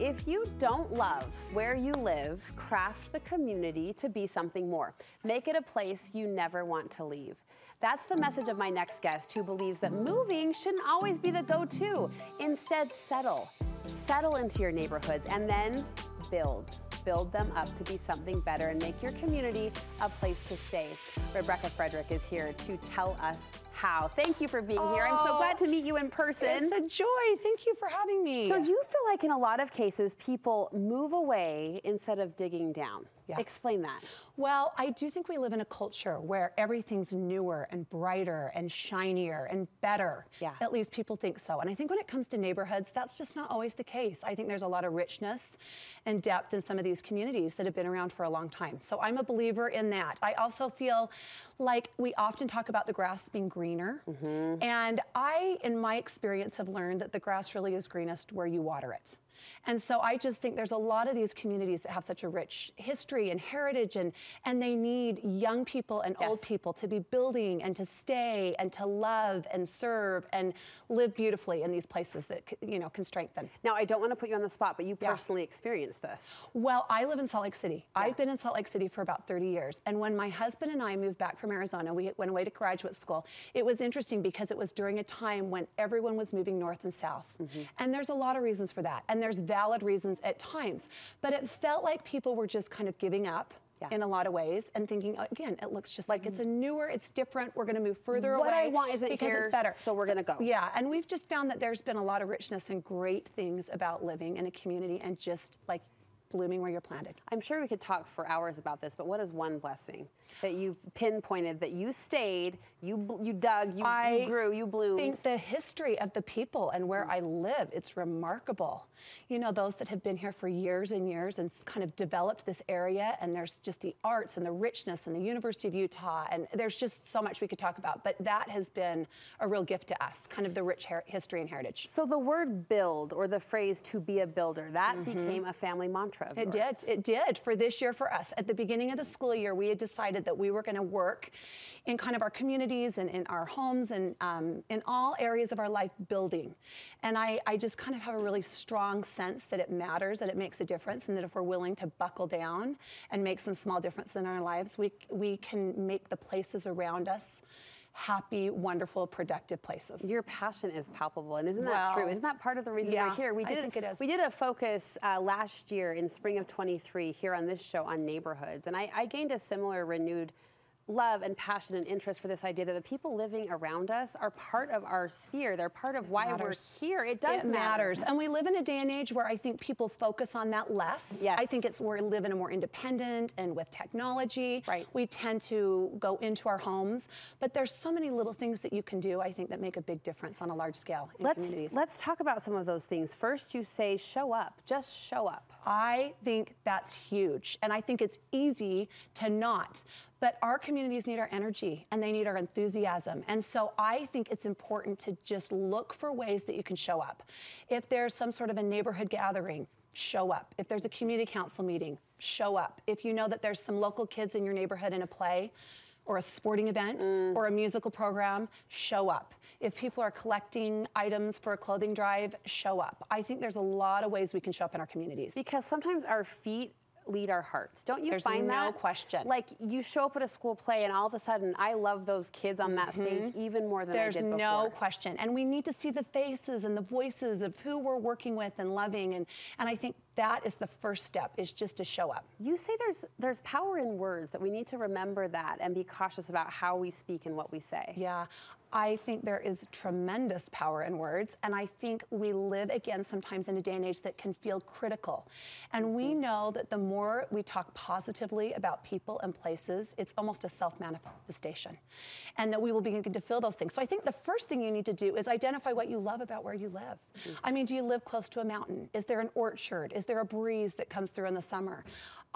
If you don't love where you live, craft the community to be something more. Make it a place you never want to leave. That's the message of my next guest, who believes that moving shouldn't always be the go to. Instead, settle. Settle into your neighborhoods and then build. Build them up to be something better and make your community a place to stay. Rebecca Fredrick is here to tell us how. Thank you for being oh, here. I'm so oh, glad to meet you in person. It's a joy. Thank you for having me. So, you feel like in a lot of cases, people move away instead of digging down. Yeah. Explain that. Well, I do think we live in a culture where everything's newer and brighter and shinier and better. Yeah. At least people think so. And I think when it comes to neighborhoods, that's just not always the case. I think there's a lot of richness and depth in some of these communities that have been around for a long time. So I'm a believer in that. I also feel like we often talk about the grass being greener. Mm-hmm. And I, in my experience, have learned that the grass really is greenest where you water it. And so I just think there's a lot of these communities that have such a rich history and heritage, and, and they need young people and yes. old people to be building and to stay and to love and serve and live beautifully in these places that you know can strengthen. Now, I don't want to put you on the spot, but you personally yeah. experienced this. Well, I live in Salt Lake City. Yeah. I've been in Salt Lake City for about 30 years. And when my husband and I moved back from Arizona, we went away to graduate school. It was interesting because it was during a time when everyone was moving north and south. Mm-hmm. And there's a lot of reasons for that. And there's valid reasons at times. But it felt like people were just kind of giving up. Yeah. in a lot of ways and thinking again it looks just like mm-hmm. it's a newer it's different we're going to move further what away i want isn't because here, it's better so we're going to go yeah and we've just found that there's been a lot of richness and great things about living in a community and just like blooming where you're planted. I'm sure we could talk for hours about this, but what is one blessing that you've pinpointed that you stayed, you you dug, you, you grew, you bloomed? I think the history of the people and where I live, it's remarkable. You know, those that have been here for years and years and kind of developed this area, and there's just the arts and the richness and the University of Utah, and there's just so much we could talk about. But that has been a real gift to us, kind of the rich her- history and heritage. So the word build or the phrase to be a builder, that mm-hmm. became a family mantra. It did. It did for this year for us. At the beginning of the school year, we had decided that we were going to work in kind of our communities and in our homes and um, in all areas of our life building. And I, I just kind of have a really strong sense that it matters, that it makes a difference, and that if we're willing to buckle down and make some small difference in our lives, we, we can make the places around us happy, wonderful, productive places. Your passion is palpable, and isn't that well, true? Isn't that part of the reason yeah, we're here? We did, I think it is. We did a focus uh, last year in spring of 23 here on this show on neighborhoods, and I, I gained a similar renewed love and passion and interest for this idea that the people living around us are part of our sphere. They're part of why we're here. It does it matter. matters. And we live in a day and age where I think people focus on that less. Yes. I think it's we live in a more independent and with technology. Right. We tend to go into our homes, but there's so many little things that you can do. I think that make a big difference on a large scale. let's let's talk about some of those things. First, you say show up. Just show up. I think that's huge, and I think it's easy to not. But our communities need our energy and they need our enthusiasm. And so I think it's important to just look for ways that you can show up. If there's some sort of a neighborhood gathering, show up. If there's a community council meeting, show up. If you know that there's some local kids in your neighborhood in a play, or a sporting event mm. or a musical program, show up. If people are collecting items for a clothing drive, show up. I think there's a lot of ways we can show up in our communities. Because sometimes our feet lead our hearts. Don't you There's find no that? No question. Like you show up at a school play and all of a sudden I love those kids on that mm-hmm. stage even more than There's I did before. no question. And we need to see the faces and the voices of who we're working with and loving and and I think that is the first step is just to show up you say there's there's power in words that we need to remember that and be cautious about how we speak and what we say yeah I think there is tremendous power in words, and I think we live again sometimes in a day and age that can feel critical. And we mm-hmm. know that the more we talk positively about people and places, it's almost a self manifestation, and that we will begin to feel those things. So I think the first thing you need to do is identify what you love about where you live. Mm-hmm. I mean, do you live close to a mountain? Is there an orchard? Is there a breeze that comes through in the summer?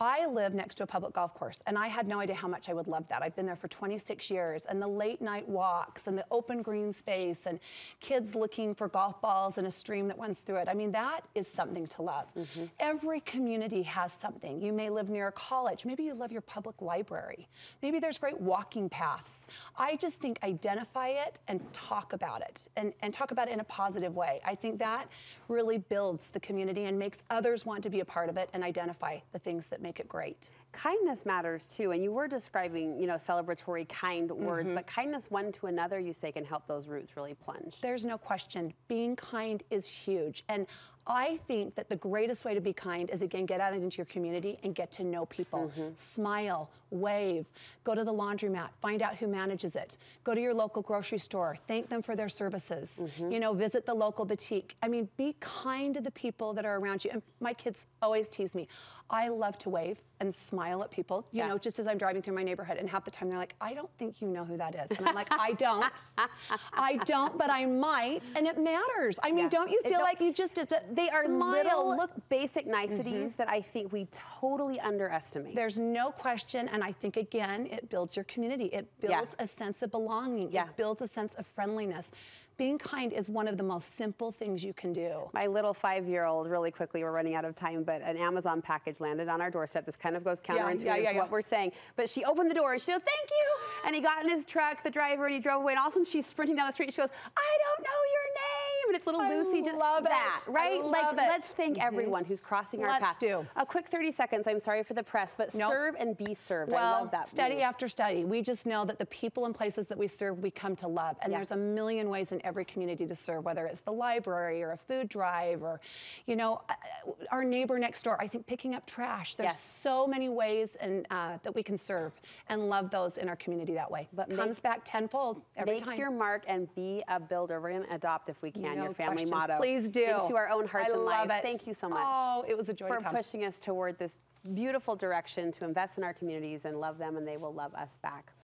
I live next to a public golf course, and I had no idea how much I would love that. I've been there for 26 years, and the late night walks and the open green space and kids looking for golf balls and a stream that runs through it. I mean, that is something to love. Mm-hmm. Every community has something. You may live near a college. Maybe you love your public library. Maybe there's great walking paths. I just think identify it and talk about it and, and talk about it in a positive way. I think that really builds the community and makes others want to be a part of it and identify the things that make it great. Kindness matters too, and you were describing, you know, celebratory, kind words, mm-hmm. but kindness one to another, you say, can help those roots really plunge. There's no question. Being kind is huge, and I think that the greatest way to be kind is again get out into your community and get to know people. Mm-hmm. Smile, wave, go to the laundromat, find out who manages it. Go to your local grocery store, thank them for their services. Mm-hmm. You know, visit the local boutique. I mean, be kind to the people that are around you. And my kids always tease me. I love to wave and smile at people, you yeah. know, just as I'm driving through my neighborhood. And half the time they're like, I don't think you know who that is. And I'm like, I don't. I don't, but I might. And it matters. I mean, yeah. don't you feel like you just, it's a, they are little look basic niceties mm-hmm. that I think we totally underestimate. There's no question. And I think, again, it builds your community. It builds yeah. a sense of belonging. It builds a sense of friendliness being kind is one of the most simple things you can do. My little five year old, really quickly, we're running out of time, but an Amazon package landed on our doorstep. This kind of goes counterintuitive yeah, yeah, yeah, to what we're saying. But she opened the door and she goes, Thank you. And he got in his truck, the driver, and he drove away. And all of a sudden she's sprinting down the street. She goes, I don't know your And it's little I Lucy just love that, it. right? like, it. let's thank mm-hmm. everyone who's crossing our let's path. do. A quick 30 seconds. I'm sorry for the press, but nope. serve and be served. Well, I love that. Study move. after study. We just know that the people and places that we serve, we come to love. And there's a million ways in every community to serve whether it's the library or a food drive or, you know, uh, our neighbor next door. I think picking up trash. There's yes. so many ways and uh, that we can serve and love those in our community that way. But comes make, back tenfold every make time. Make your mark and be a builder. We're going to adopt, if we can, no your family question. motto. Please do. Into our own hearts I and lives. It. Thank you so much. Oh, it was a joy for pushing us toward this beautiful direction to invest in our communities and love them, and they will love us back.